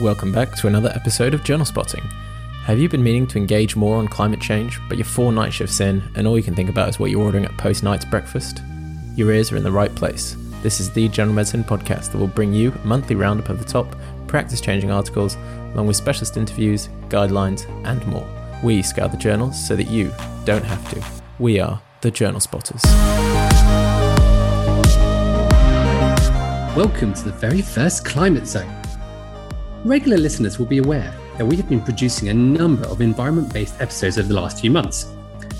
welcome back to another episode of Journal Spotting. Have you been meaning to engage more on climate change, but you're four night shifts in and all you can think about is what you're ordering at post night's breakfast? Your ears are in the right place. This is the General Medicine podcast that will bring you a monthly roundup of the top practice changing articles, along with specialist interviews, guidelines, and more. We scour the journals so that you don't have to. We are the Journal Spotters. Welcome to the very first Climate Zone. Regular listeners will be aware that we have been producing a number of environment based episodes over the last few months.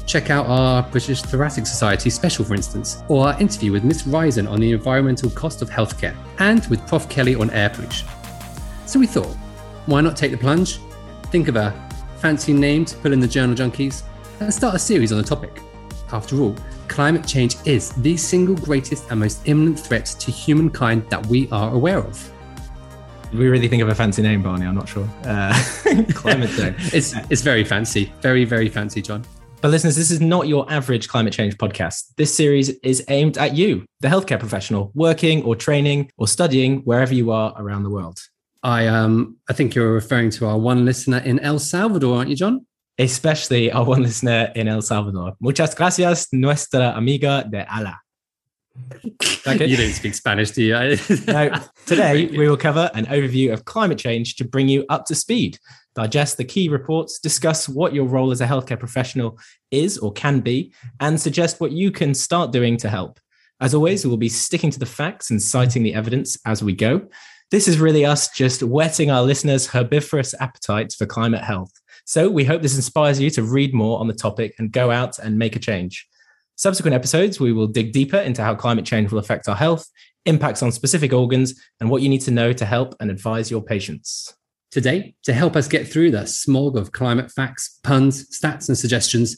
Check out our British Thoracic Society special, for instance, or our interview with Miss Rizan on the environmental cost of healthcare, and with Prof. Kelly on air pollution. So we thought, why not take the plunge? Think of a fancy name to put in the journal junkies and start a series on the topic. After all, climate change is the single greatest and most imminent threat to humankind that we are aware of we really think of a fancy name, Barney? I'm not sure. Uh, climate zone. it's it's very fancy, very very fancy, John. But listeners, this is not your average climate change podcast. This series is aimed at you, the healthcare professional, working or training or studying wherever you are around the world. I um I think you're referring to our one listener in El Salvador, aren't you, John? Especially our one listener in El Salvador. Muchas gracias, nuestra amiga de Ala. You don't speak Spanish, do you? no. Today, we will cover an overview of climate change to bring you up to speed, digest the key reports, discuss what your role as a healthcare professional is or can be, and suggest what you can start doing to help. As always, we will be sticking to the facts and citing the evidence as we go. This is really us just whetting our listeners' herbivorous appetites for climate health. So we hope this inspires you to read more on the topic and go out and make a change. Subsequent episodes, we will dig deeper into how climate change will affect our health, impacts on specific organs, and what you need to know to help and advise your patients. Today, to help us get through the smog of climate facts, puns, stats, and suggestions,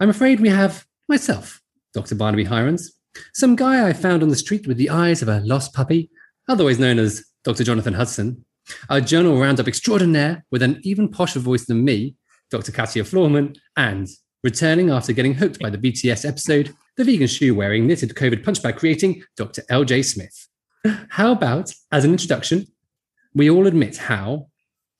I'm afraid we have myself, Dr. Barnaby Hirons, some guy I found on the street with the eyes of a lost puppy, otherwise known as Dr. Jonathan Hudson, a journal roundup extraordinaire with an even posher voice than me, Dr. Katia Florman, and returning after getting hooked by the BTS episode, the vegan shoe wearing knitted COVID punchbag creating Dr. LJ Smith. How about, as an introduction, we all admit how,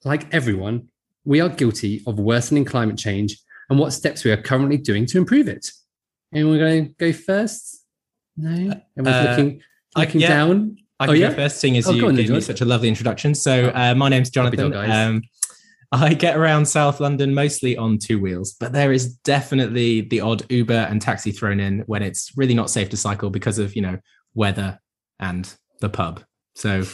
like everyone, we are guilty of worsening climate change and what steps we are currently doing to improve it. Anyone going to go first? No? Everyone's uh, looking, looking I, yeah, down. I can oh, yeah? go first, seeing as oh, you gave me such a lovely introduction. So, oh. uh, my name's Jonathan. Um, I get around South London mostly on two wheels, but there is definitely the odd Uber and taxi thrown in when it's really not safe to cycle because of, you know, weather and the pub. So,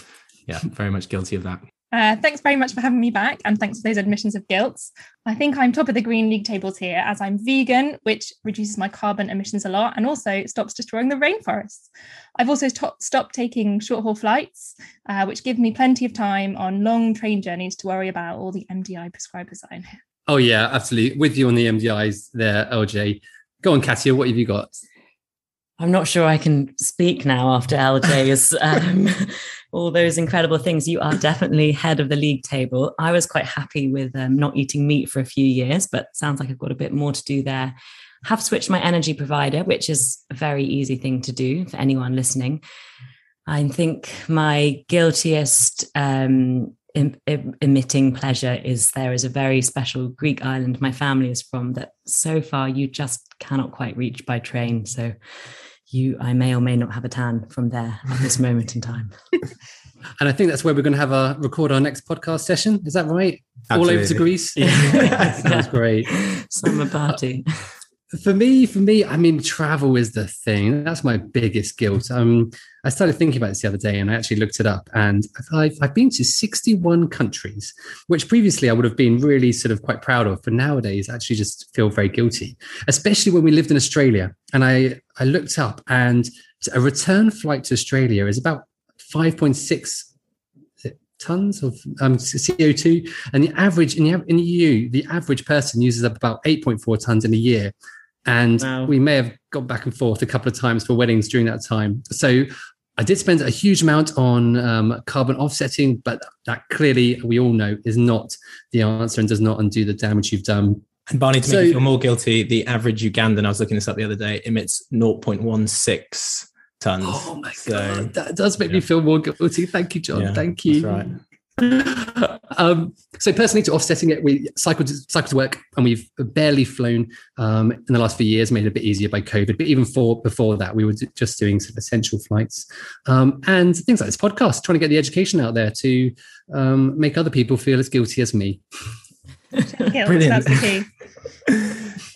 yeah, very much guilty of that. Uh, thanks very much for having me back, and thanks for those admissions of guilt. I think I'm top of the green league tables here as I'm vegan, which reduces my carbon emissions a lot and also stops destroying the rainforests. I've also stopped taking short haul flights, uh, which give me plenty of time on long train journeys to worry about all the MDI prescribers I'm here. Oh, yeah, absolutely. With you on the MDIs there, LJ. Go on, Katia, what have you got? I'm not sure I can speak now after LJ's um, all those incredible things. You are definitely head of the league table. I was quite happy with um, not eating meat for a few years, but sounds like I've got a bit more to do there. Have switched my energy provider, which is a very easy thing to do for anyone listening. I think my guiltiest um, em- em- emitting pleasure is there is a very special Greek island my family is from that so far you just cannot quite reach by train. So you I may or may not have a tan from there at this moment in time. and I think that's where we're going to have a record our next podcast session. Is that right? Absolutely. All over to Greece. Yeah. Sounds great. Summer party uh, for me, for me, I mean, travel is the thing. That's my biggest guilt. Um, I started thinking about this the other day, and I actually looked it up. And I've, I've been to 61 countries, which previously I would have been really sort of quite proud of, but nowadays I actually just feel very guilty. Especially when we lived in Australia, and I I looked up, and a return flight to Australia is about 5.6 tons of um, CO2, and the average in the, in the EU, the average person uses up about 8.4 tons in a year. And wow. we may have gone back and forth a couple of times for weddings during that time. So I did spend a huge amount on um, carbon offsetting, but that clearly we all know is not the answer and does not undo the damage you've done. And Barney, to so, make you feel more guilty, the average Ugandan, I was looking this up the other day, emits 0.16 tons. Oh my so, god, that does make yeah. me feel more guilty. Thank you, John. Yeah, Thank you. right. um, so personally, to offsetting it, we cycled cycled to work, and we've barely flown um, in the last few years. Made it a bit easier by COVID, but even for before that, we were just doing of essential flights um, and things like this podcast, trying to get the education out there to um, make other people feel as guilty as me. Brilliant. That's the key.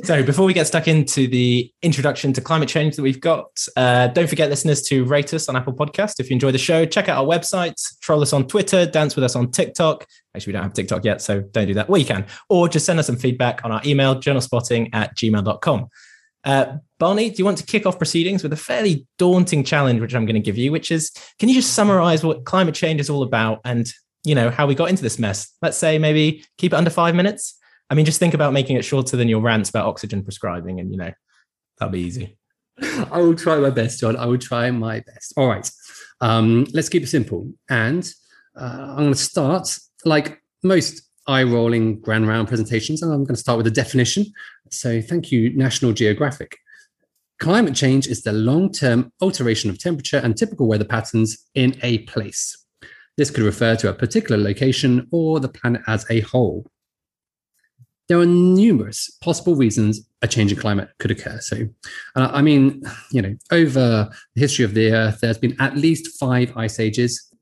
So, before we get stuck into the introduction to climate change that we've got, uh, don't forget, listeners, to rate us on Apple Podcast. If you enjoy the show, check out our website, troll us on Twitter, dance with us on TikTok. Actually, we don't have TikTok yet, so don't do that. Well, you can. Or just send us some feedback on our email, journalspotting at gmail.com. Uh, Barney, do you want to kick off proceedings with a fairly daunting challenge, which I'm going to give you, which is can you just summarize what climate change is all about and, you know, how we got into this mess? Let's say maybe keep it under five minutes. I mean, just think about making it shorter than your rants about oxygen prescribing, and you know, that'll be easy. I will try my best, John. I will try my best. All right. Um, let's keep it simple. And uh, I'm going to start like most eye rolling grand round presentations, and I'm going to start with a definition. So, thank you, National Geographic. Climate change is the long term alteration of temperature and typical weather patterns in a place. This could refer to a particular location or the planet as a whole there are numerous possible reasons a change in climate could occur. So, I mean, you know, over the history of the Earth, there's been at least five ice ages.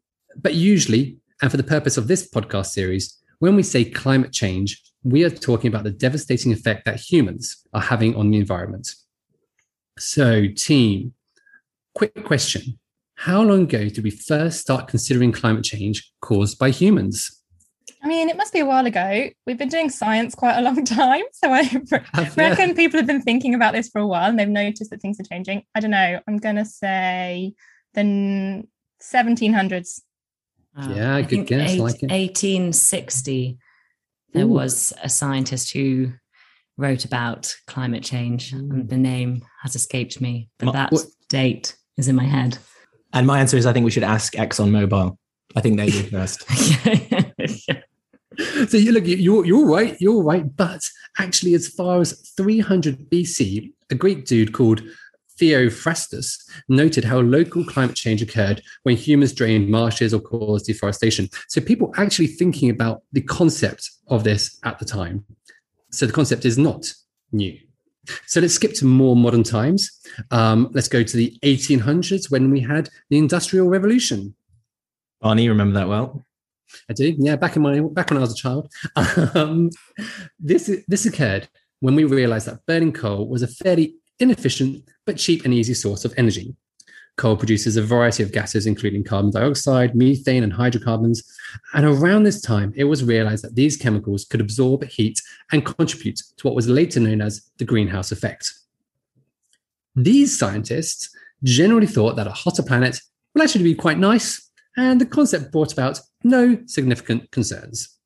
But usually, and for the purpose of this podcast series, when we say climate change, we are talking about the devastating effect that humans are having on the environment. So, team, quick question How long ago did we first start considering climate change caused by humans? I mean, it must be a while ago. We've been doing science quite a long time. So I reckon people have been thinking about this for a while and they've noticed that things are changing. I don't know. I'm going to say the 1700s. yeah, I good guess. Eight, like 1860, there Ooh. was a scientist who wrote about climate change, and mm. the name has escaped me, but my, that what? date is in my head. And my answer is I think we should ask ExxonMobil. I think they did first. so you look, you're you're right, you're right. But actually, as far as 300 BC, a Greek dude called Theophrastus noted how local climate change occurred when humans drained marshes or caused deforestation. So people actually thinking about the concept of this at the time. So the concept is not new. So let's skip to more modern times. Um, let's go to the 1800s when we had the Industrial Revolution. Barney, remember that well? I do. Yeah, back in my back when I was a child, um, this this occurred when we realised that burning coal was a fairly inefficient but cheap and easy source of energy. Coal produces a variety of gases, including carbon dioxide, methane, and hydrocarbons. And around this time, it was realized that these chemicals could absorb heat and contribute to what was later known as the greenhouse effect. These scientists generally thought that a hotter planet would actually be quite nice and the concept brought about no significant concerns.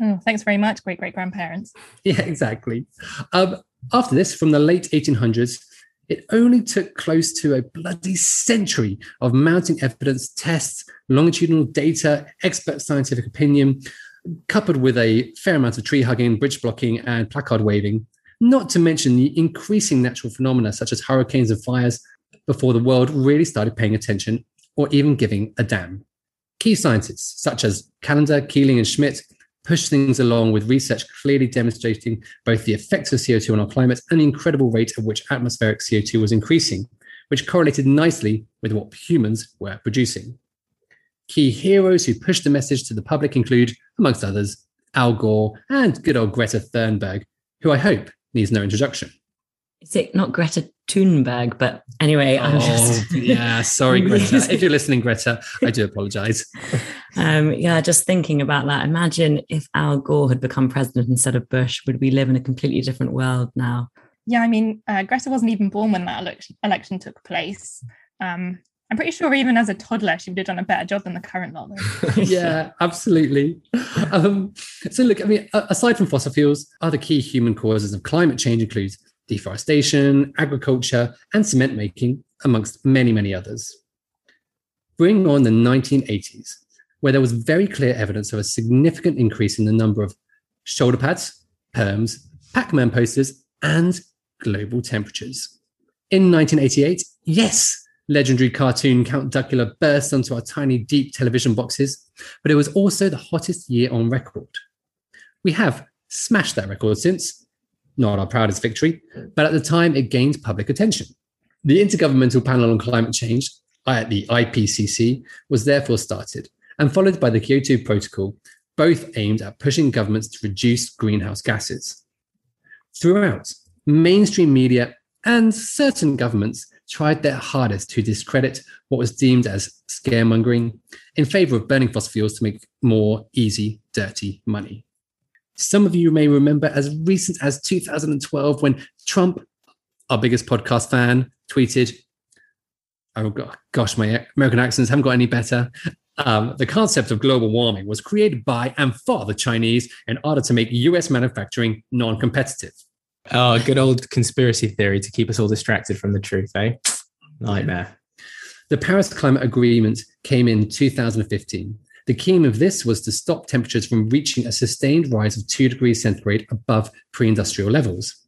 Oh, thanks very much, great great grandparents. Yeah, exactly. Um, after this, from the late 1800s, it only took close to a bloody century of mounting evidence, tests, longitudinal data, expert scientific opinion, coupled with a fair amount of tree hugging, bridge blocking, and placard waving, not to mention the increasing natural phenomena such as hurricanes and fires, before the world really started paying attention or even giving a damn. Key scientists such as Callendar, Keeling, and Schmidt pushed things along with research clearly demonstrating both the effects of CO2 on our climate and the incredible rate at which atmospheric CO2 was increasing, which correlated nicely with what humans were producing. Key heroes who pushed the message to the public include, amongst others, Al Gore and good old Greta Thunberg, who I hope needs no introduction is it not Greta Thunberg? But anyway, I'm oh, just yeah. Sorry, Greta. if you're listening, Greta, I do apologize. Um, yeah, just thinking about that. Imagine if Al Gore had become president instead of Bush. Would we live in a completely different world now? Yeah, I mean, uh, Greta wasn't even born when that election, election took place. Um, I'm pretty sure even as a toddler, she would have done a better job than the current lot. yeah, absolutely. Um, so, look, I mean, aside from fossil fuels, other key human causes of climate change include deforestation, agriculture, and cement making, amongst many, many others. Bring on the 1980s, where there was very clear evidence of a significant increase in the number of shoulder pads, perms, Pac Man posters, and global temperatures. In 1988, yes, legendary cartoon Count Duckula burst onto our tiny, deep television boxes. but it was also the hottest year on record. We have smashed that record since, not our proudest victory, but at the time it gained public attention. The Intergovernmental Panel on Climate Change, the IPCC, was therefore started and followed by the Kyoto Protocol, both aimed at pushing governments to reduce greenhouse gases. Throughout, mainstream media and certain governments tried their hardest to discredit what was deemed as scaremongering in favor of burning fossil fuels to make more easy, dirty money. Some of you may remember as recent as 2012 when Trump, our biggest podcast fan, tweeted, Oh gosh, my American accents haven't got any better. Um, the concept of global warming was created by and for the Chinese in order to make US manufacturing non competitive. Oh, good old conspiracy theory to keep us all distracted from the truth, eh? Nightmare. The Paris Climate Agreement came in 2015. The key of this was to stop temperatures from reaching a sustained rise of 2 degrees centigrade above pre industrial levels.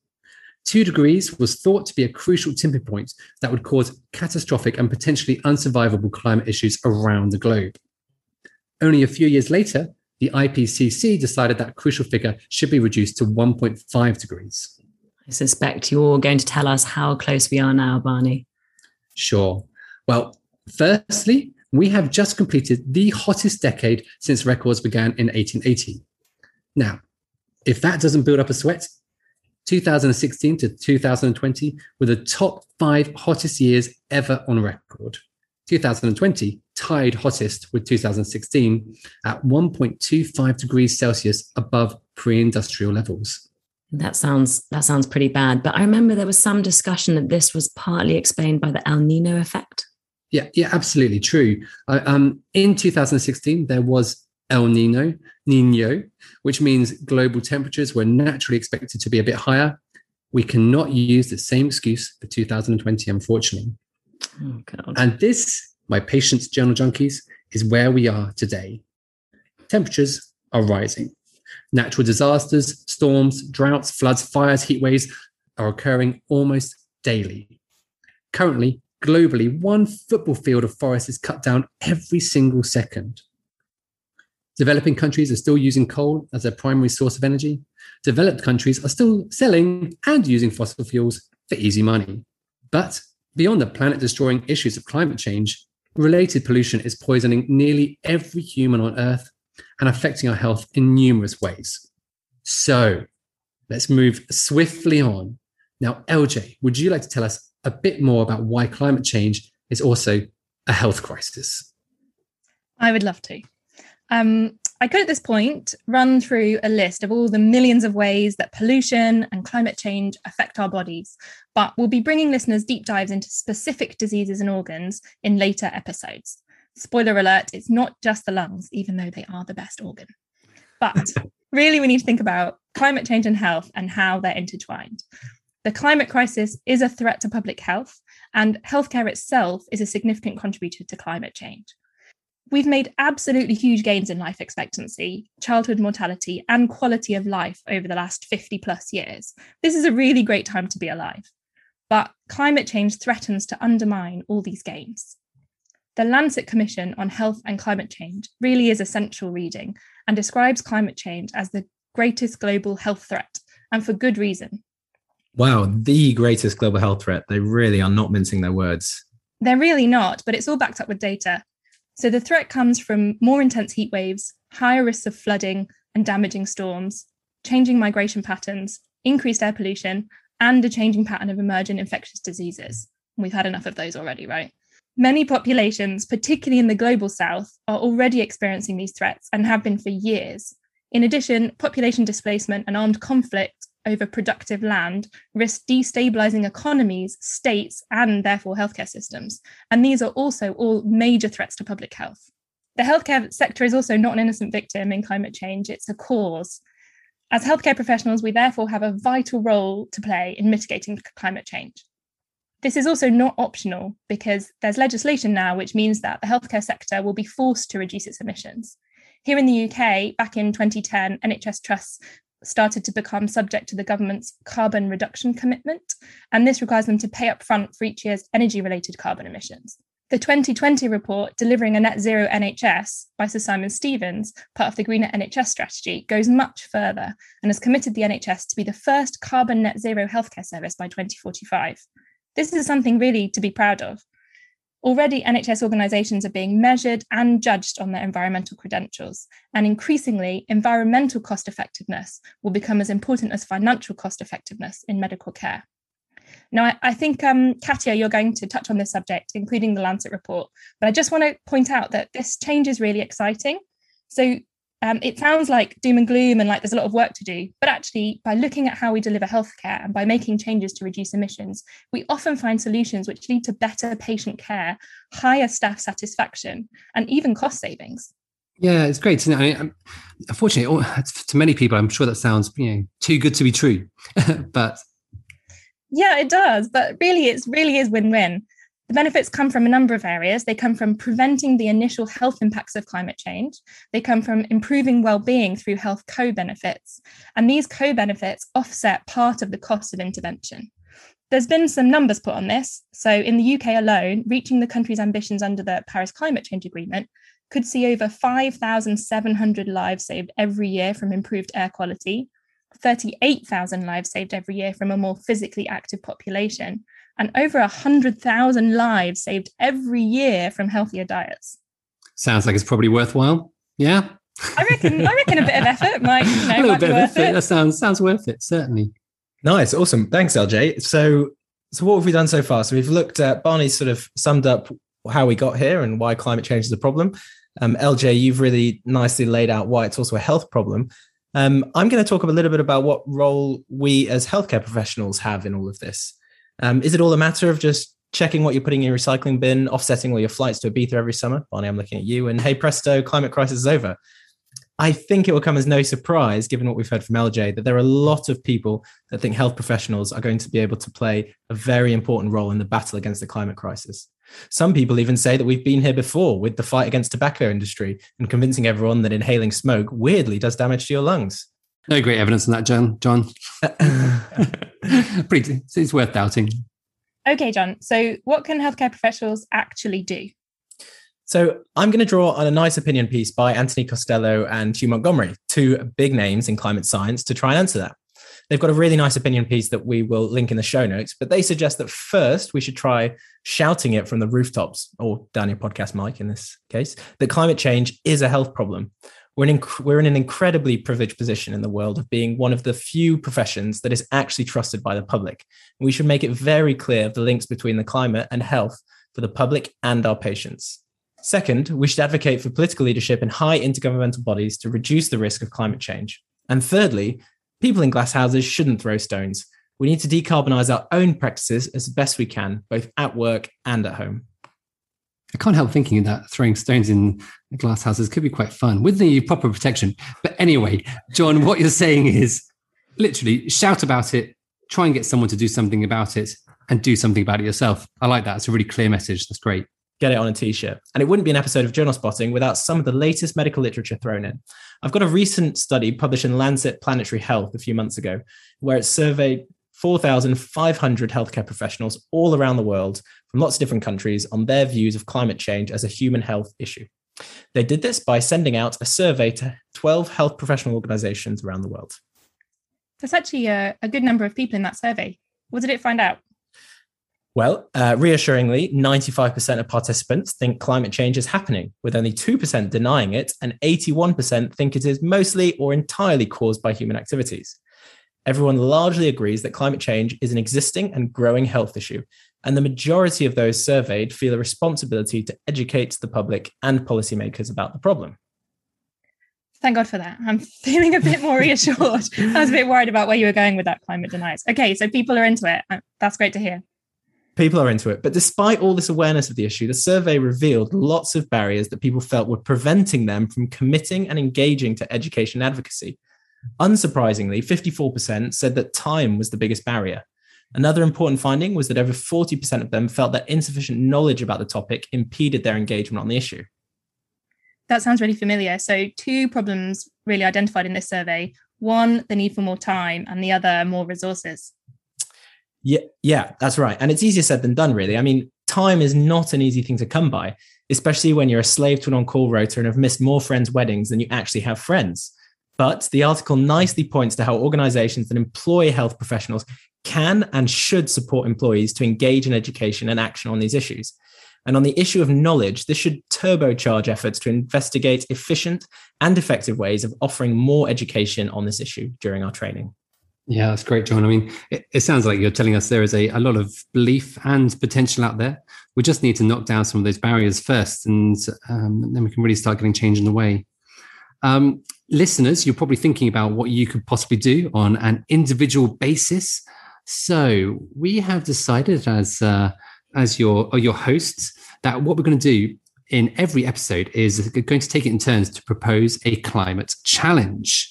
2 degrees was thought to be a crucial tipping point that would cause catastrophic and potentially unsurvivable climate issues around the globe. Only a few years later, the IPCC decided that crucial figure should be reduced to 1.5 degrees. I suspect you're going to tell us how close we are now, Barney. Sure. Well, firstly, we have just completed the hottest decade since records began in 1880. Now, if that doesn't build up a sweat, 2016 to 2020 were the top five hottest years ever on record. 2020 tied hottest with 2016 at 1.25 degrees Celsius above pre-industrial levels. That sounds that sounds pretty bad. But I remember there was some discussion that this was partly explained by the El Nino effect. Yeah, yeah, absolutely true. Uh, um, in 2016, there was El Nino, Nino, which means global temperatures were naturally expected to be a bit higher. We cannot use the same excuse for 2020, unfortunately. Oh, and this, my patience journal junkies, is where we are today. Temperatures are rising. Natural disasters, storms, droughts, floods, fires, heat waves are occurring almost daily. Currently, globally, one football field of forest is cut down every single second. Developing countries are still using coal as their primary source of energy. Developed countries are still selling and using fossil fuels for easy money. But beyond the planet destroying issues of climate change, related pollution is poisoning nearly every human on Earth and affecting our health in numerous ways. So let's move swiftly on. Now, LJ, would you like to tell us a bit more about why climate change is also a health crisis? I would love to. Um, I could at this point run through a list of all the millions of ways that pollution and climate change affect our bodies, but we'll be bringing listeners deep dives into specific diseases and organs in later episodes. Spoiler alert, it's not just the lungs, even though they are the best organ. But really, we need to think about climate change and health and how they're intertwined. The climate crisis is a threat to public health, and healthcare itself is a significant contributor to climate change. We've made absolutely huge gains in life expectancy, childhood mortality, and quality of life over the last 50 plus years. This is a really great time to be alive. But climate change threatens to undermine all these gains. The Lancet Commission on Health and Climate Change really is essential reading and describes climate change as the greatest global health threat, and for good reason. Wow, the greatest global health threat. They really are not mincing their words. They're really not, but it's all backed up with data. So the threat comes from more intense heat waves, higher risks of flooding and damaging storms, changing migration patterns, increased air pollution, and a changing pattern of emergent infectious diseases. We've had enough of those already, right? Many populations, particularly in the global south, are already experiencing these threats and have been for years. In addition, population displacement and armed conflict over productive land risk destabilizing economies, states, and therefore healthcare systems. And these are also all major threats to public health. The healthcare sector is also not an innocent victim in climate change, it's a cause. As healthcare professionals, we therefore have a vital role to play in mitigating climate change. This is also not optional because there's legislation now which means that the healthcare sector will be forced to reduce its emissions. Here in the UK, back in 2010, NHS trusts started to become subject to the government's carbon reduction commitment, and this requires them to pay up front for each year's energy related carbon emissions. The 2020 report, Delivering a Net Zero NHS by Sir Simon Stevens, part of the Greener NHS strategy, goes much further and has committed the NHS to be the first carbon net zero healthcare service by 2045. This is something really to be proud of. Already, NHS organisations are being measured and judged on their environmental credentials, and increasingly, environmental cost effectiveness will become as important as financial cost effectiveness in medical care. Now, I, I think, um, Katia, you're going to touch on this subject, including the Lancet report, but I just want to point out that this change is really exciting. So um, it sounds like doom and gloom and like there's a lot of work to do, but actually, by looking at how we deliver healthcare and by making changes to reduce emissions, we often find solutions which lead to better patient care, higher staff satisfaction, and even cost savings. Yeah, it's great. I mean, um, unfortunately, to many people, I'm sure that sounds you know too good to be true, but yeah, it does. But really, it's really is win win. The benefits come from a number of areas. They come from preventing the initial health impacts of climate change. They come from improving well-being through health co-benefits. And these co-benefits offset part of the cost of intervention. There's been some numbers put on this. So in the UK alone, reaching the country's ambitions under the Paris Climate Change Agreement could see over 5,700 lives saved every year from improved air quality, 38,000 lives saved every year from a more physically active population, and over 100,000 lives saved every year from healthier diets. Sounds like it's probably worthwhile. Yeah. I reckon. I reckon a bit of effort might, you know, a little might bit be of effort. it. That sounds sounds worth it. Certainly. Nice, awesome. Thanks, LJ. So, so what have we done so far? So we've looked at Barney's sort of summed up how we got here and why climate change is a problem. Um, LJ, you've really nicely laid out why it's also a health problem. Um, I'm going to talk a little bit about what role we as healthcare professionals have in all of this. Um, is it all a matter of just checking what you're putting in your recycling bin, offsetting all your flights to Ibiza every summer? Barney, I'm looking at you. And hey, presto, climate crisis is over. I think it will come as no surprise, given what we've heard from LJ, that there are a lot of people that think health professionals are going to be able to play a very important role in the battle against the climate crisis. Some people even say that we've been here before with the fight against tobacco industry and convincing everyone that inhaling smoke weirdly does damage to your lungs. No great evidence on that, John. John, pretty. It's worth doubting. Okay, John. So, what can healthcare professionals actually do? So I'm going to draw on a nice opinion piece by Anthony Costello and Hugh Montgomery, two big names in climate science, to try and answer that. They've got a really nice opinion piece that we will link in the show notes, but they suggest that first we should try shouting it from the rooftops, or down your podcast mic in this case, that climate change is a health problem. We're in, inc- we're in an incredibly privileged position in the world of being one of the few professions that is actually trusted by the public. We should make it very clear the links between the climate and health for the public and our patients. Second, we should advocate for political leadership in high intergovernmental bodies to reduce the risk of climate change. And thirdly, people in glass houses shouldn't throw stones. We need to decarbonize our own practices as best we can, both at work and at home. I can't help thinking that throwing stones in glass houses could be quite fun with the proper protection. But anyway, John, what you're saying is literally shout about it, try and get someone to do something about it, and do something about it yourself. I like that. It's a really clear message. That's great get it on a t-shirt. And it wouldn't be an episode of Journal Spotting without some of the latest medical literature thrown in. I've got a recent study published in Lancet Planetary Health a few months ago, where it surveyed 4,500 healthcare professionals all around the world from lots of different countries on their views of climate change as a human health issue. They did this by sending out a survey to 12 health professional organizations around the world. There's actually a, a good number of people in that survey. What did it find out? Well, uh, reassuringly, 95% of participants think climate change is happening, with only 2% denying it, and 81% think it is mostly or entirely caused by human activities. Everyone largely agrees that climate change is an existing and growing health issue, and the majority of those surveyed feel a responsibility to educate the public and policymakers about the problem. Thank God for that. I'm feeling a bit more reassured. I was a bit worried about where you were going with that climate deniers. Okay, so people are into it. Uh, that's great to hear people are into it. But despite all this awareness of the issue, the survey revealed lots of barriers that people felt were preventing them from committing and engaging to education advocacy. Unsurprisingly, 54% said that time was the biggest barrier. Another important finding was that over 40% of them felt that insufficient knowledge about the topic impeded their engagement on the issue. That sounds really familiar. So, two problems really identified in this survey one, the need for more time, and the other, more resources. Yeah, yeah, that's right. And it's easier said than done, really. I mean, time is not an easy thing to come by, especially when you're a slave to an on call rota and have missed more friends' weddings than you actually have friends. But the article nicely points to how organizations that employ health professionals can and should support employees to engage in education and action on these issues. And on the issue of knowledge, this should turbocharge efforts to investigate efficient and effective ways of offering more education on this issue during our training. Yeah, that's great, John. I mean, it, it, sounds like you're telling us there is a, a lot of belief and potential out there. We just need to knock down some of those barriers first, and um, then we can really start getting change in the way. Um, listeners, you're probably thinking about what you could possibly do on an individual basis. So we have decided as uh, as your your hosts that what we're going to do in every episode is going to take it in turns to propose a climate challenge.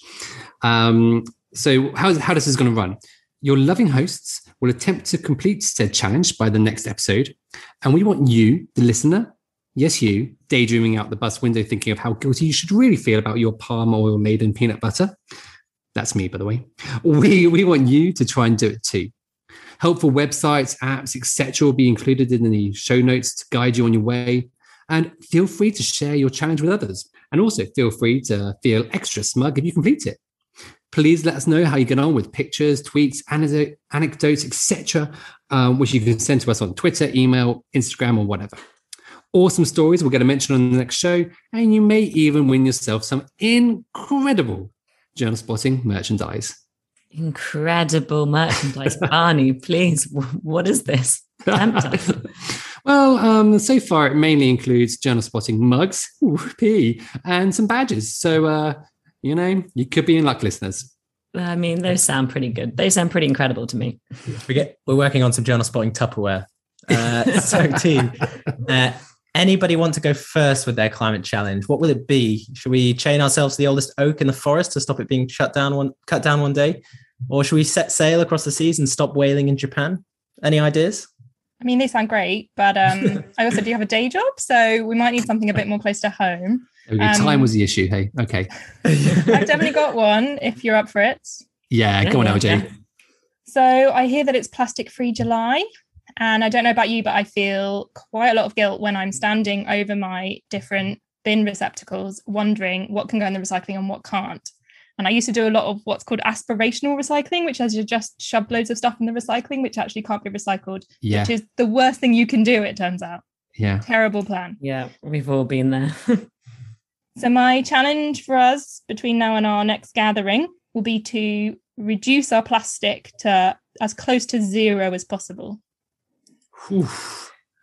Um, so how, how this is going to run? Your loving hosts will attempt to complete said challenge by the next episode, and we want you, the listener, yes, you, daydreaming out the bus window, thinking of how guilty you should really feel about your palm oil laden peanut butter. That's me, by the way. We we want you to try and do it too. Helpful websites, apps, etc. will be included in the show notes to guide you on your way. And feel free to share your challenge with others. And also feel free to feel extra smug if you complete it. Please let us know how you get on with pictures, tweets, anecdotes, etc., um, which you can send to us on Twitter, email, Instagram, or whatever. Awesome stories we'll get a mention on the next show, and you may even win yourself some incredible journal spotting merchandise. Incredible merchandise. Barney, please, what is this? well, um, so far it mainly includes journal spotting mugs, whoopee, and some badges. So, uh, you know, you could be in luck, listeners. I mean, those sound pretty good. They sound pretty incredible to me. We get, we're working on some journal spotting Tupperware. Uh, so, team, uh, anybody want to go first with their climate challenge? What will it be? Should we chain ourselves to the oldest oak in the forest to stop it being shut down one cut down one day? Or should we set sail across the seas and stop whaling in Japan? Any ideas? I mean, they sound great, but um, I also do have a day job, so we might need something a bit more close to home. Okay, um, time was the issue. Hey, okay. I've definitely got one if you're up for it. Yeah, go on, LJ. Yeah. So I hear that it's plastic free July. And I don't know about you, but I feel quite a lot of guilt when I'm standing over my different bin receptacles, wondering what can go in the recycling and what can't. And I used to do a lot of what's called aspirational recycling, which is you just shove loads of stuff in the recycling, which actually can't be recycled, yeah. which is the worst thing you can do, it turns out. Yeah. Terrible plan. Yeah, we've all been there. so, my challenge for us between now and our next gathering will be to reduce our plastic to as close to zero as possible.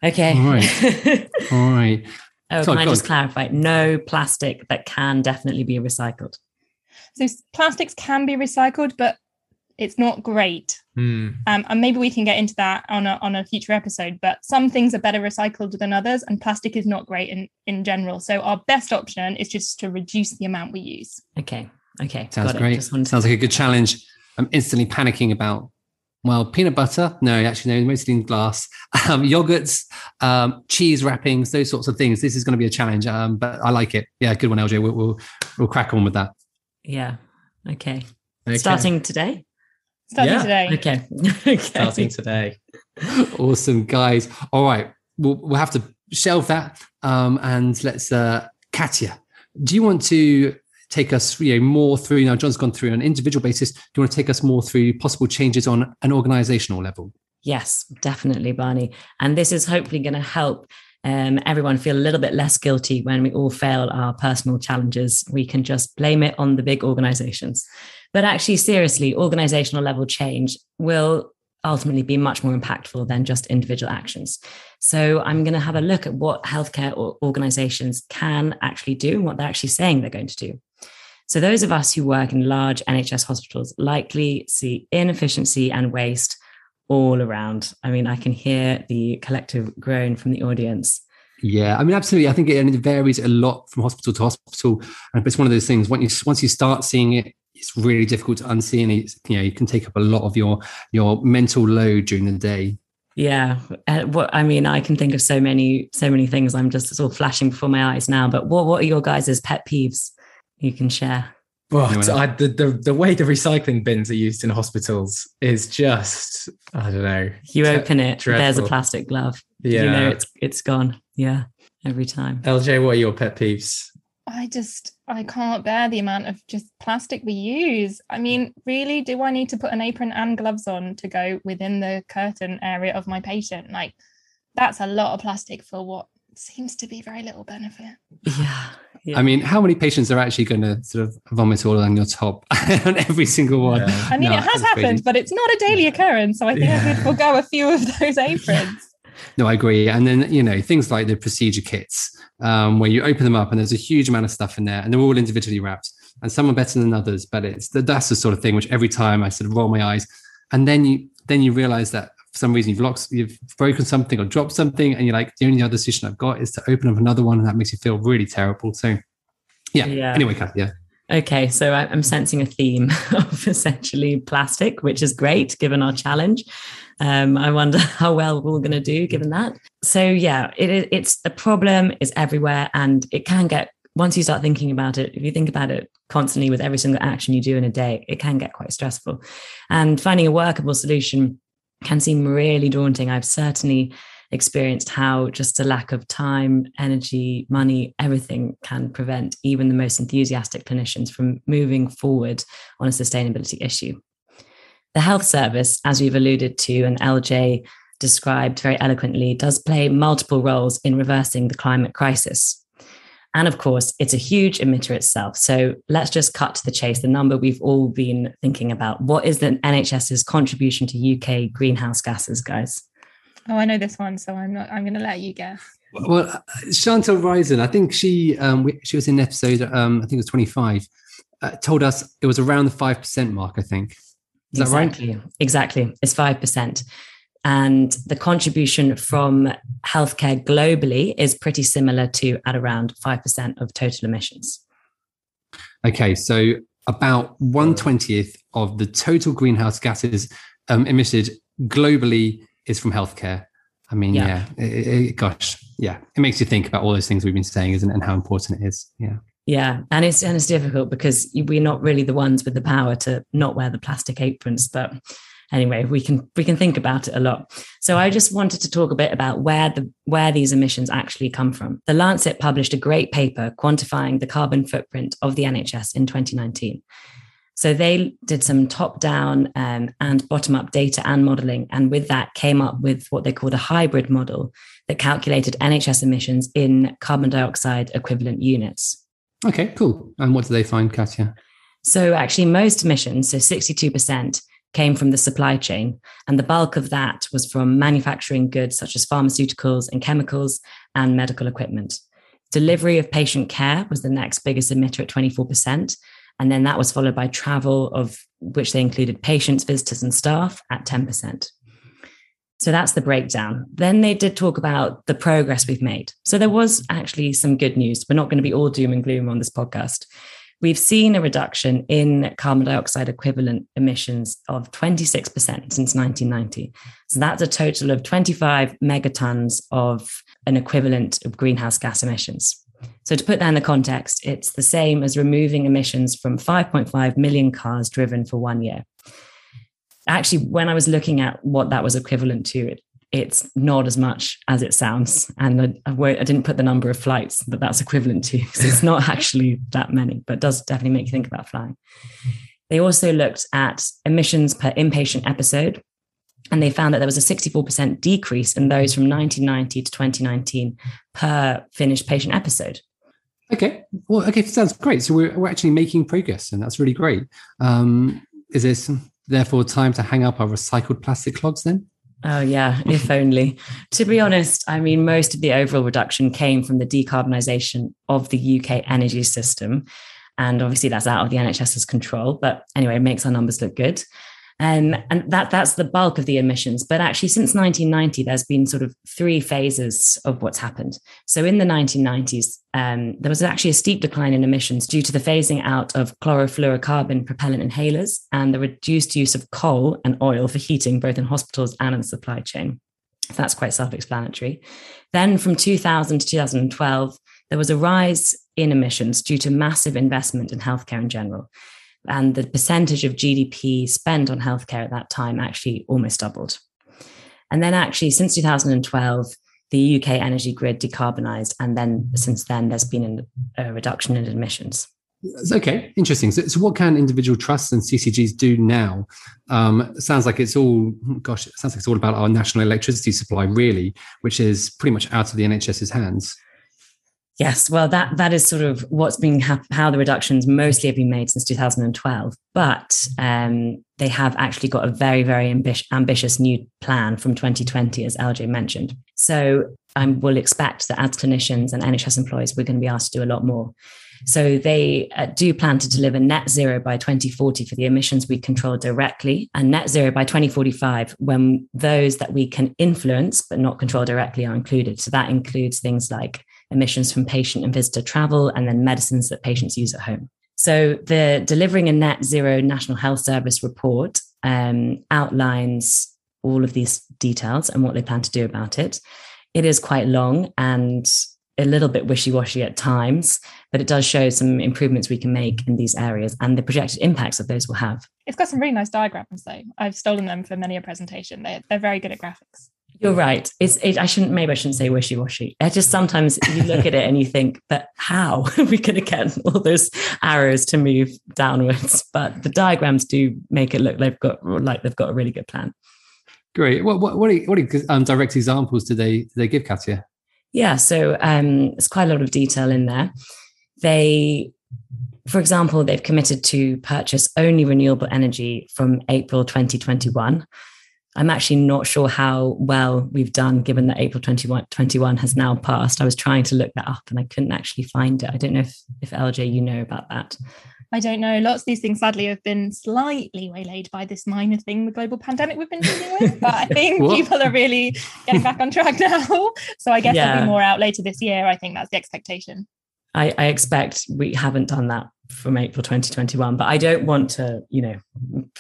Okay. All right. All right. Oh, Sorry, can I just clarify? No plastic that can definitely be recycled. So plastics can be recycled, but it's not great. Mm. Um, and maybe we can get into that on a on a future episode. But some things are better recycled than others, and plastic is not great in in general. So our best option is just to reduce the amount we use. Okay. Okay. Sounds Got great. Sounds like a good challenge. I'm instantly panicking about well, peanut butter. No, actually, no, mostly in glass. Um, yogurts, um, cheese wrappings, those sorts of things. This is going to be a challenge, um, but I like it. Yeah, good one, LJ. We'll, we'll, we'll crack on with that. Yeah. Okay. okay. Starting today. Starting yeah. today. Okay. okay. Starting today. awesome, guys. All right, we'll we'll have to shelve that. Um, and let's, uh, Katya, do you want to take us you know, more through. Now john's gone through on an individual basis. Do you want to take us more through possible changes on an organizational level? Yes definitely barney. And this is hopefully going to help um, everyone feel a little bit less guilty when we all fail our personal challenges. We can just blame it on the big organizations. But actually seriously organizational level change will ultimately be much more impactful than just individual actions. So I'm going to have a look at what healthcare organizations can actually do and what they're actually saying they're going to do. So those of us who work in large NHS hospitals likely see inefficiency and waste all around. I mean, I can hear the collective groan from the audience. Yeah, I mean, absolutely. I think it, and it varies a lot from hospital to hospital, and it's one of those things. Once you once you start seeing it, it's really difficult to unsee, and it's, you know you can take up a lot of your your mental load during the day. Yeah, uh, what I mean, I can think of so many so many things. I'm just it's all flashing before my eyes now. But what what are your guys' pet peeves? you can share? But I, the, the the way the recycling bins are used in hospitals is just I don't know. You open it, dreadful. there's a plastic glove. Yeah. you know it's it's gone. Yeah, every time. LJ, what are your pet peeves? I just I can't bear the amount of just plastic we use. I mean, really, do I need to put an apron and gloves on to go within the curtain area of my patient? Like, that's a lot of plastic for what seems to be very little benefit. Yeah. yeah. I mean, how many patients are actually going to sort of vomit all on your top on every single one? Yeah. I mean, No, it has that's crazy. happened, but it's not a daily occurrence. So I think I Yeah. could forego a few of those aprons. No, I agree. And then, you know, things like the procedure kits, um, where you open them up and there's a huge amount of stuff in there and they're all individually wrapped and some are better than others, but it's that's the sort of thing which every time I sort of roll my eyes. And then you then you realize that for some reason you've lost, you've broken something or dropped something, and you're like, the only other decision I've got is to open up another one, and that makes you feel really terrible. So yeah. Yeah. Anyway, Kath, yeah. Okay, so I'm sensing a theme of essentially plastic, which is great given our challenge. Um, I wonder how well we're all going to do given that. So yeah, it, it's a problem is everywhere, and it can get once you start thinking about it. If you think about it constantly with every single action you do in a day, it can get quite stressful. And finding a workable solution can seem really daunting. I've certainly experienced how just a lack of time, energy, money, everything can prevent even the most enthusiastic clinicians from moving forward on a sustainability issue. The health service, as we've alluded to, and LJ described very eloquently, does play multiple roles in reversing the climate crisis. And of course, it's a huge emitter itself. So let's just cut to the chase. The number we've all been thinking about. What is the NHS's contribution to UK greenhouse gases, guys? Oh, I know this one, so I'm not. I'm going to let you guess. Well, uh, Chantelle Rizan, I think she um, we- she was in episode um, I think it was 25, uh, told us it was around the five percent mark. I think is that right? exactly. Exactly. It's 5%. And the contribution from healthcare globally is pretty similar to at around 5% of total emissions. Okay, so about one twentieth of the total greenhouse gases um, emitted globally is from healthcare. I mean, Yeah. yeah, it- it- gosh, yeah, it makes you think about all those things we've been saying, isn't it, and how important it is. Yeah. Yeah, and it's and it's difficult because we're not really the ones with the power to not wear the plastic aprons. But anyway, we can we can think about it a lot. So I just wanted to talk a bit about where the where these emissions actually come from. The Lancet published a great paper quantifying the carbon footprint of the NHS in 2019. So they did some top down um, and bottom up data and modeling, and with that came up with what they called a hybrid model that calculated NHS emissions in carbon dioxide equivalent units. Okay, cool. And what do they find, Katya? So actually, most emissions, so 62%, came from the supply chain. And the bulk of that was from manufacturing goods such as pharmaceuticals and chemicals and medical equipment. Delivery of patient care was the next biggest emitter at 24%. And then that was followed by travel, of which they included patients, visitors, and staff at 10%. So that's the breakdown. Then they did talk about the progress we've made. So there was actually some good news. We're not going to be all doom and gloom on this podcast. We've seen a reduction in carbon dioxide equivalent emissions of 26% since 1990. So that's a total of 25 megatons of an equivalent of greenhouse gas emissions. So to put that in the context, it's the same as removing emissions from 5.5 million cars driven for one year. Actually, when I was looking at what that was equivalent to, it, it's not as much as it sounds. And I, I, I didn't put the number of flights that that's equivalent to because it's not actually that many, but it does definitely make you think about flying. They also looked at emissions per inpatient episode, and they found that there was a 64% decrease in those from 1990 to 2019 per finished patient episode. Okay. Well, okay, sounds great. So we're, we're actually making progress, and that's really great. Um, is this therefore time to hang up our recycled plastic clogs then? Oh, yeah, if only. To be honest, I mean, most of the overall reduction came from the decarbonisation of the UK energy system. And obviously, that's out of the NHS's control. But anyway, it makes our numbers look good. Um, and that that's the bulk of the emissions. But actually, since 1990, there's been sort of three phases of what's happened. So in the 1990s, um, there was actually a steep decline in emissions due to the phasing out of chlorofluorocarbon propellant inhalers and the reduced use of coal and oil for heating, both in hospitals and in the supply chain. That's quite self-explanatory. Then from 2000 to 2012, there was a rise in emissions due to massive investment in healthcare in general and the percentage of GDP spent on healthcare at that time actually almost doubled. And then, actually, since 2012, the UK energy grid decarbonised, and then since then there's been a reduction in emissions. Okay, interesting. So, so, what can individual trusts and CCGs do now? Um, sounds like it's all, gosh, it sounds like it's all about our national electricity supply, really, which is pretty much out of the NHS's hands. Yes, well, that that is sort of what's been how the reductions mostly have been made since 2012. But um, they have actually got a very very ambi- ambitious new plan from 2020, as LJ mentioned. So I will expect that as clinicians and NHS employees, we're going to be asked to do a lot more. So they uh, do plan to deliver net zero by 2040 for the emissions we control directly, and net zero by 2045 when those that we can influence but not control directly are included. So that includes things like emissions from patient and visitor travel, and then medicines that patients use at home. So the delivering a net zero National Health Service report um, outlines all of these details and what they plan to do about it. It is quite long and a little bit wishy-washy at times, but it does show some improvements we can make in these areas and the projected impacts that those will have. It's got some really nice diagrams though. I've stolen them for many a presentation. They're, they're very good at graphics. You're right. It's it, I shouldn't maybe I shouldn't say wishy washy. I just sometimes you look at it and you think, but how are we going to get all those arrows to move downwards? But the diagrams do make it look they've got like they've got a really good plan. Great. What what what, are, what are, um, direct examples do they do they give, Katia? Yeah, so um, there's quite a lot of detail in there. They for example, they've committed to purchase only renewable energy from April 2021 I'm actually not sure how well we've done given that April 2021 has now passed. I was trying to look that up and I couldn't actually find it. I don't know if, if LJ, you know about that. I don't know. Lots of these things, sadly, have been slightly waylaid by this minor thing, the global pandemic we've been dealing with. But I think people are really getting back on track now. So I guess yeah. there'll be more out later this year. I think that's the expectation. I, I expect we haven't done that from April 2021, but I don't want to, you know,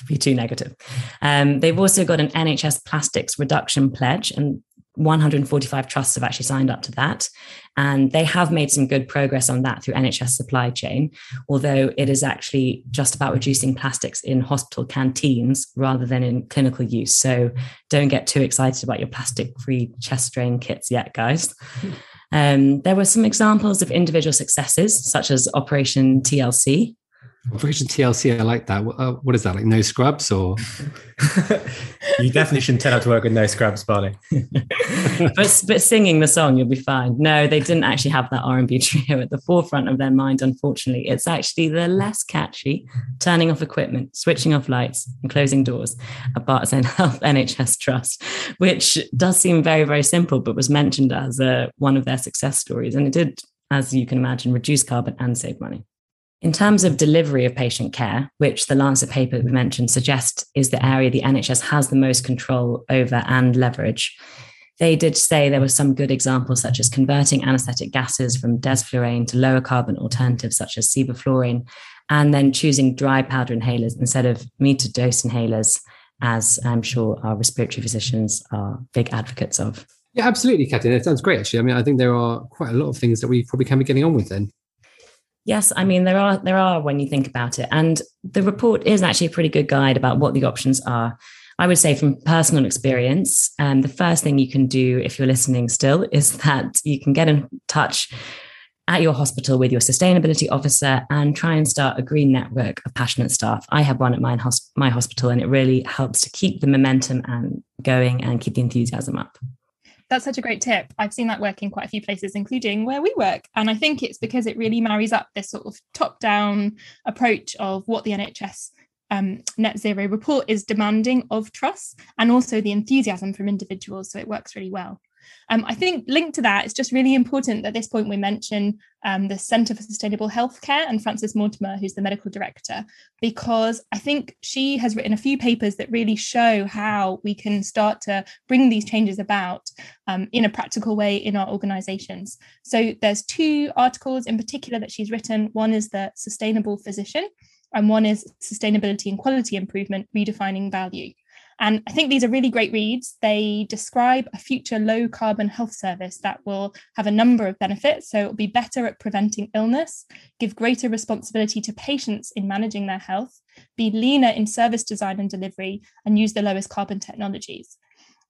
be too negative. Um, they've also got an NHS plastics reduction pledge, and 145 trusts have actually signed up to that. And they have made some good progress on that through NHS supply chain, although it is actually just about reducing plastics in hospital canteens rather than in clinical use. So don't get too excited about your plastic free chest drain kits yet, guys. Um, there were some examples of individual successes, such as Operation TLC, Operation TLC, I like that. Uh, what is that? Like no scrubs or? you definitely shouldn't turn up to work with no scrubs, Barney. but but singing the song, you'll be fine. No, they didn't actually have that R and B trio at the forefront of their mind. Unfortunately, it's actually the less catchy turning off equipment, switching off lights, and closing doors at Barts Health NHS Trust, which does seem very very simple, but was mentioned as a, uh, one of their success stories, and it did, as you can imagine, reduce carbon and save money. In terms of delivery of patient care, which the Lancet paper we mentioned suggests is the area the NHS has the most control over and leverage, they did say there were some good examples, such as converting anesthetic gases from desflurane to lower carbon alternatives, such as sevoflurane, and then choosing dry powder inhalers instead of metered dose inhalers, as I'm sure our respiratory physicians are big advocates of. Yeah, absolutely, Katia. That sounds great, actually. I mean, I think there are quite a lot of things that we probably can be getting on with then. Yes, I mean there are there are when you think about it, and the report is actually a pretty good guide about what the options are. I would say from personal experience, um, the first thing you can do if you're listening still is that you can get in touch at your hospital with your sustainability officer and try and start a green network of passionate staff. I have one at my, my hospital, and it really helps to keep the momentum and going and keep the enthusiasm up that's such a great tip. I've seen that work in quite a few places, including where we work. And I think it's because it really marries up this sort of top down approach of what the NHS um, net zero report is demanding of trusts and also the enthusiasm from individuals. So it works really well. Um, I think linked to that, it's just really important at this point we mention um, the Centre for Sustainable Healthcare and Frances Mortimer, who's the medical director, because I think she has written a few papers that really show how we can start to bring these changes about um, in a practical way in our organisations. So there's two articles in particular that she's written. One is the Sustainable Physician, and one is Sustainability and Quality Improvement Redefining Value. And I think these are really great reads. They describe a future low carbon health service that will have a number of benefits. So it'll be better at preventing illness, give greater responsibility to patients in managing their health, be leaner in service design and delivery, and use the lowest carbon technologies.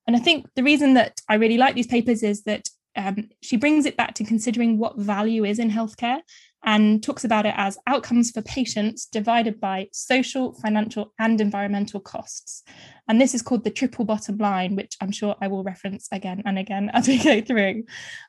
And I think the reason that I really like these papers is that um, she brings it back to considering what value is in healthcare and talks about it as outcomes for patients divided by social, financial, and environmental costs. And this is called the triple bottom line, which I'm sure I will reference again and again as we go through.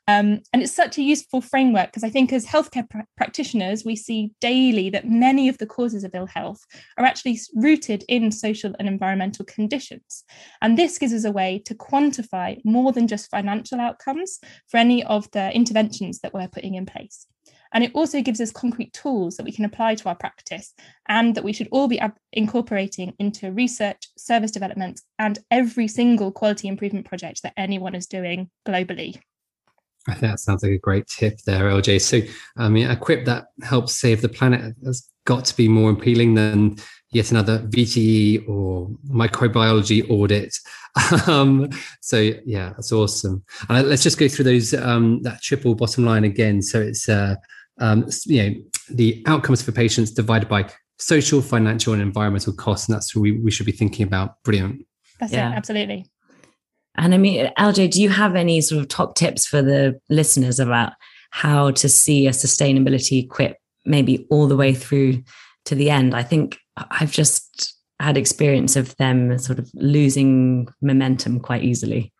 Um, and it's such a useful framework because I think as healthcare pr- practitioners, we see daily that many of the causes of ill health are actually rooted in social and environmental conditions. And this gives us a way to quantify more than just financial outcomes for any of the interventions that we're putting in place. And it also gives us concrete tools that we can apply to our practice and that we should all be incorporating into research, service development, and every single quality improvement project that anyone is doing globally. I think that sounds like a great tip there, LJ. So, I mean, a quip that helps save the planet has got to be more appealing than yet another VTE or microbiology audit. um, so, yeah, that's awesome. And let's just go through those um, that triple bottom line again. So it's uh, um, you know, the outcomes for patients divided by social, financial, and environmental costs. And that's what we, we should be thinking about. Brilliant. That's yeah. it, absolutely. And I mean, LJ, do you have any sort of top tips for the listeners about how to see a sustainability quip maybe all the way through to the end? I think I've just had experience of them sort of losing momentum quite easily.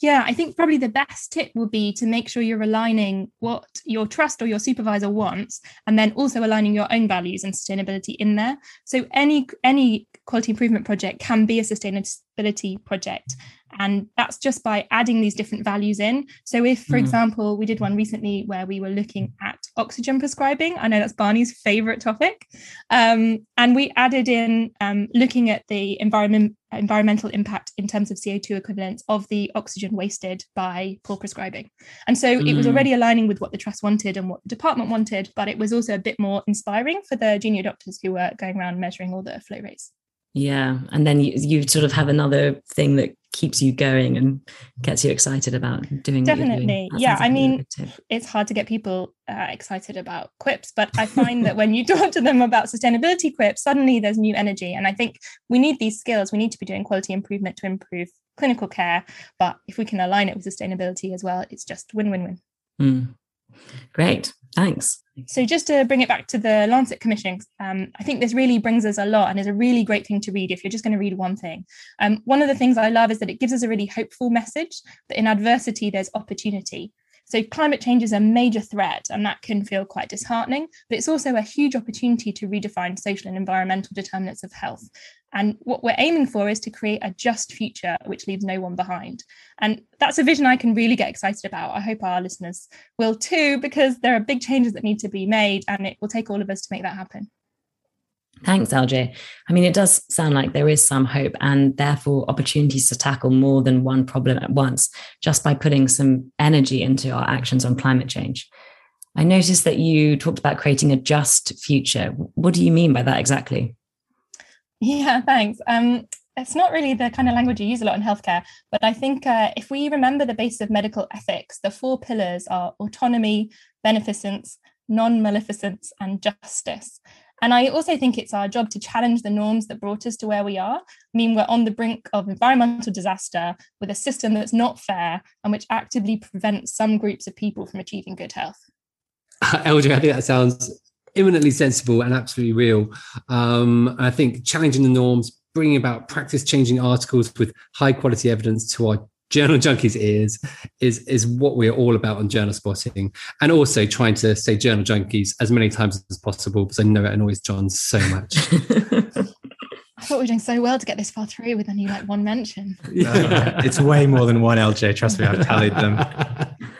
Yeah, I think probably the best tip would be to make sure you're aligning what your trust or your supervisor wants, and then also aligning your own values and sustainability in there. So any any quality improvement project can be a sustainability project, and that's just by adding these different values in. So if, for mm. example, we did one recently where we were looking at oxygen prescribing, I know that's Barney's favorite topic, um, and we added in um, looking at the environment environmental impact in terms of CO2 equivalents of the oxygen wasted by poor prescribing. And so mm. it was mm. already aligning with what the trust wanted and what the department wanted, but it was also a bit more inspiring for the junior doctors who were going around measuring all the flow rates. Yeah. And then you, you sort of have another thing that keeps you going and gets you excited about doing definitely. Yeah i mean it's hard to get people uh, excited about quips but i find that when you talk to them about sustainability quips suddenly there's new energy. And i think we need these skills. We need to be doing quality improvement to improve clinical care. But if we can align it with sustainability as well it's just win-win-win. Mm. Great thanks so just to bring it back to the Lancet Commission, um, I think this really brings us a lot and is a really great thing to read if you're just going to read one thing. Um, one of the things I love is that it gives us a really hopeful message that in adversity there's opportunity. So climate change is a major threat, and that can feel quite disheartening, but it's also a huge opportunity to redefine social and environmental determinants of health. And what we're aiming for is to create a just future which leaves no one behind. And that's a vision I can really get excited about. I hope our listeners will too, because there are big changes that need to be made, and it will take all of us to make that happen. Thanks, LJ. I mean, it does sound like there is some hope and therefore opportunities to tackle more than one problem at once just by putting some energy into our actions on climate change. I noticed that you talked about creating a just future. What do you mean by that exactly? Yeah, thanks. Um, it's not really the kind of language you use a lot in healthcare, but I think uh, if we remember the basis of medical ethics, the four pillars are autonomy, beneficence, non maleficence, and justice. And I also think it's our job to challenge the norms that brought us to where we are. I mean, we're on the brink of environmental disaster with a system that's not fair and which actively prevents some groups of people from achieving good health. LJ, I think that sounds imminently sensible and absolutely real. Um, I think challenging the norms, bringing about practice changing articles with high quality evidence to our journal junkies ears is is what we're all about on journal spotting and also trying to say journal junkies as many times as possible because i know it annoys john so much I thought we were doing so well to get this far through with only like one mention. Yeah, it's way more than one, LJ. Trust me, I've tallied them.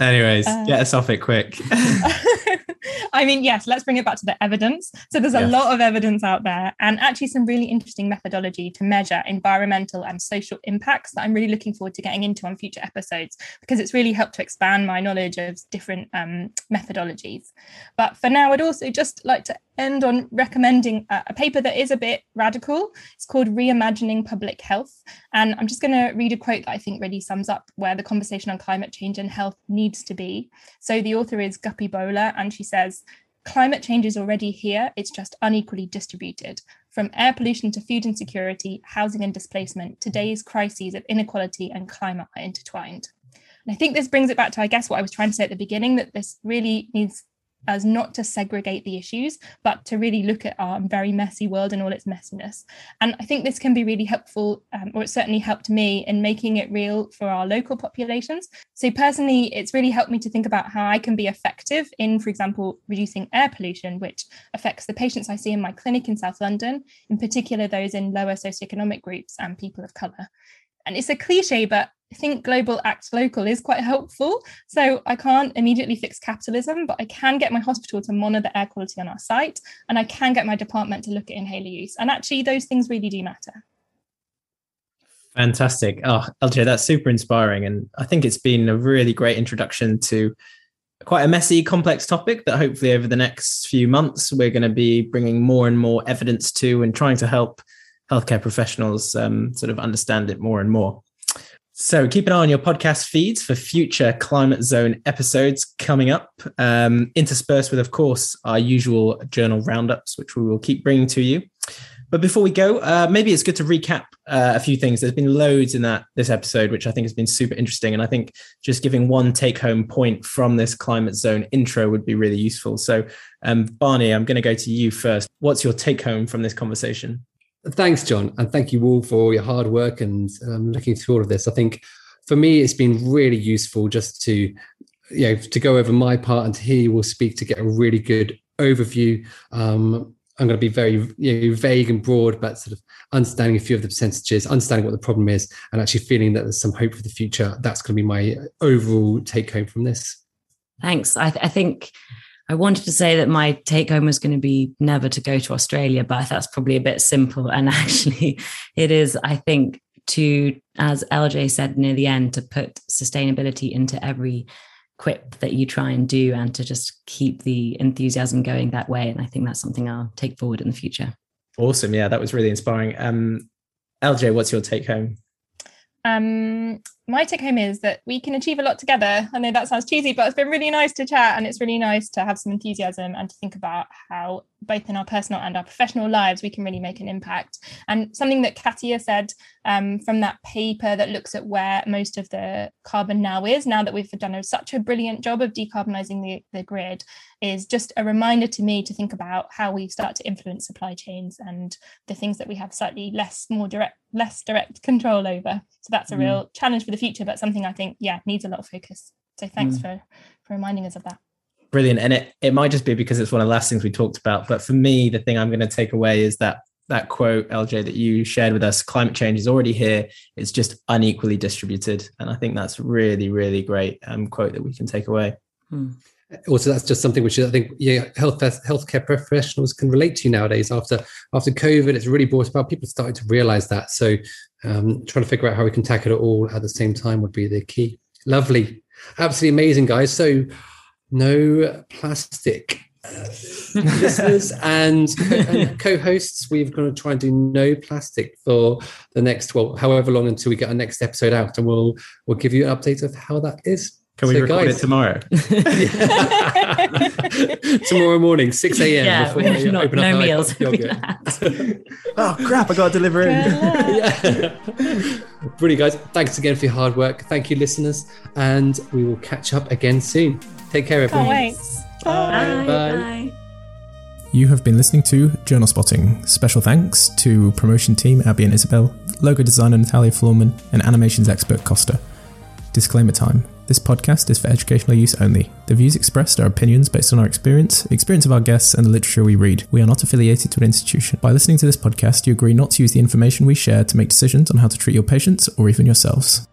Anyways, uh, get us off it quick. I mean, yes, let's bring it back to the evidence. So there's a yes. lot of evidence out there and actually some really interesting methodology to measure environmental and social impacts that I'm really looking forward to getting into on future episodes because it's really helped to expand my knowledge of different um, methodologies. But for now, I'd also just like to end on recommending a, paper that is a bit radical. It's called Reimagining Public Health. And I'm just going to read a quote that I think really sums up where the conversation on climate change and health needs to be. So the author is Guppy Bowler, and she says, climate change is already here, it's just unequally distributed. From air pollution to food insecurity, housing and displacement, today's crises of inequality and climate are intertwined. And I think this brings it back to, I guess, what I was trying to say at the beginning that this really needs as not to segregate the issues, but to really look at our very messy world and all its messiness. And I think this can be really helpful, um, or it certainly helped me in making it real for our local populations. So, personally, it's really helped me to think about how I can be effective in, for example, reducing air pollution, which affects the patients I see in my clinic in South London, in particular those in lower socioeconomic groups and people of colour. And it's a cliche, but I think global acts local is quite helpful. So I can't immediately fix capitalism, but I can get my hospital to monitor the air quality on our site, and I can get my department to look at inhaler use. And actually, those things really do matter. Fantastic. Oh, LJ, that's super inspiring. And I think it's been a really great introduction to quite a messy, complex topic that hopefully over the next few months, we're going to be bringing more and more evidence to and trying to help healthcare professionals um, sort of understand it more and more. So keep an eye on your podcast feeds for future Climate Zone episodes coming up, um, interspersed with, of course, our usual journal roundups, which we will keep bringing to you. But before we go, uh, maybe it's good to recap uh, a few things. There's been loads in that this episode, which I think has been super interesting, and I think just giving one take-home point from this Climate Zone intro would be really useful. So, um, Barney, I'm going to go to you first. What's your take-home from this conversation? Thanks, John, and thank you all for your hard work and um, looking through all of this. I think for me, it's been really useful just to, you know, to go over my part and to hear you all speak to get a really good overview. Um, I'm going to be very you know, vague and broad, but sort of understanding a few of the percentages, understanding what the problem is, and actually feeling that there's some hope for the future. That's going to be my overall take home from this. Thanks. I, th- I think I wanted to say that my take home was going to be never to go to Australia, but that's probably a bit simple. And actually, it is, I think, to, as LJ said near the end, to put sustainability into every quip that you try and do and to just keep the enthusiasm going that way. And I think that's something I'll take forward in the future. Awesome. Yeah, that was really inspiring. Um, LJ, what's your take home? Um, my take home is that we can achieve a lot together. I know that sounds cheesy, but it's been really nice to chat and it's really nice to have some enthusiasm and to think about how both in our personal and our professional lives we can really make an impact. And something that Katia said um, from that paper that looks at where most of the carbon now is, now that we've done a, such a brilliant job of decarbonising the, the grid, is just a reminder to me to think about how we start to influence supply chains and the things that we have slightly less, more direct, less direct control over. So that's a mm. real challenge for the future, but something I think, yeah, needs a lot of focus. So thanks mm. for for reminding us of that. Brilliant. And it, it might just be because it's one of the last things we talked about. But for me, the thing I'm going to take away is that that quote, LJ, that you shared with us, climate change is already here. It's just unequally distributed. And I think that's really, really great um, quote that we can take away. Hmm. Also, that's just something which I think yeah, health healthcare professionals can relate to nowadays. After after COVID, it's really brought about. People starting to realize that. So, um, trying to figure out how we can tackle it all at the same time would be the key. Lovely, absolutely amazing, guys. So, no plastic. listeners and, and, co-hosts we're going to try and do no plastic for the next well however long until we get our next episode out and we'll we'll give you an update of how that is can we so record guys, it tomorrow? tomorrow morning, 6 a.m. Yeah, before we not, no meals. oh, crap, I got to deliver in. yeah. Brilliant, guys. Thanks again for your hard work. Thank you, listeners. And we will catch up again soon. Take care, everyone. Thanks. Bye. Bye. Bye. You have been listening to Journal Spotting. Special thanks to promotion team Abby and Isabel, logo designer Natalia Florman, and animations expert Costa. Disclaimer time. This podcast is for educational use only. The views expressed are opinions based on our experience, the experience of our guests, and the literature we read. We are not affiliated to an institution. By listening to this podcast, you agree not to use the information we share to make decisions on how to treat your patients or even yourselves.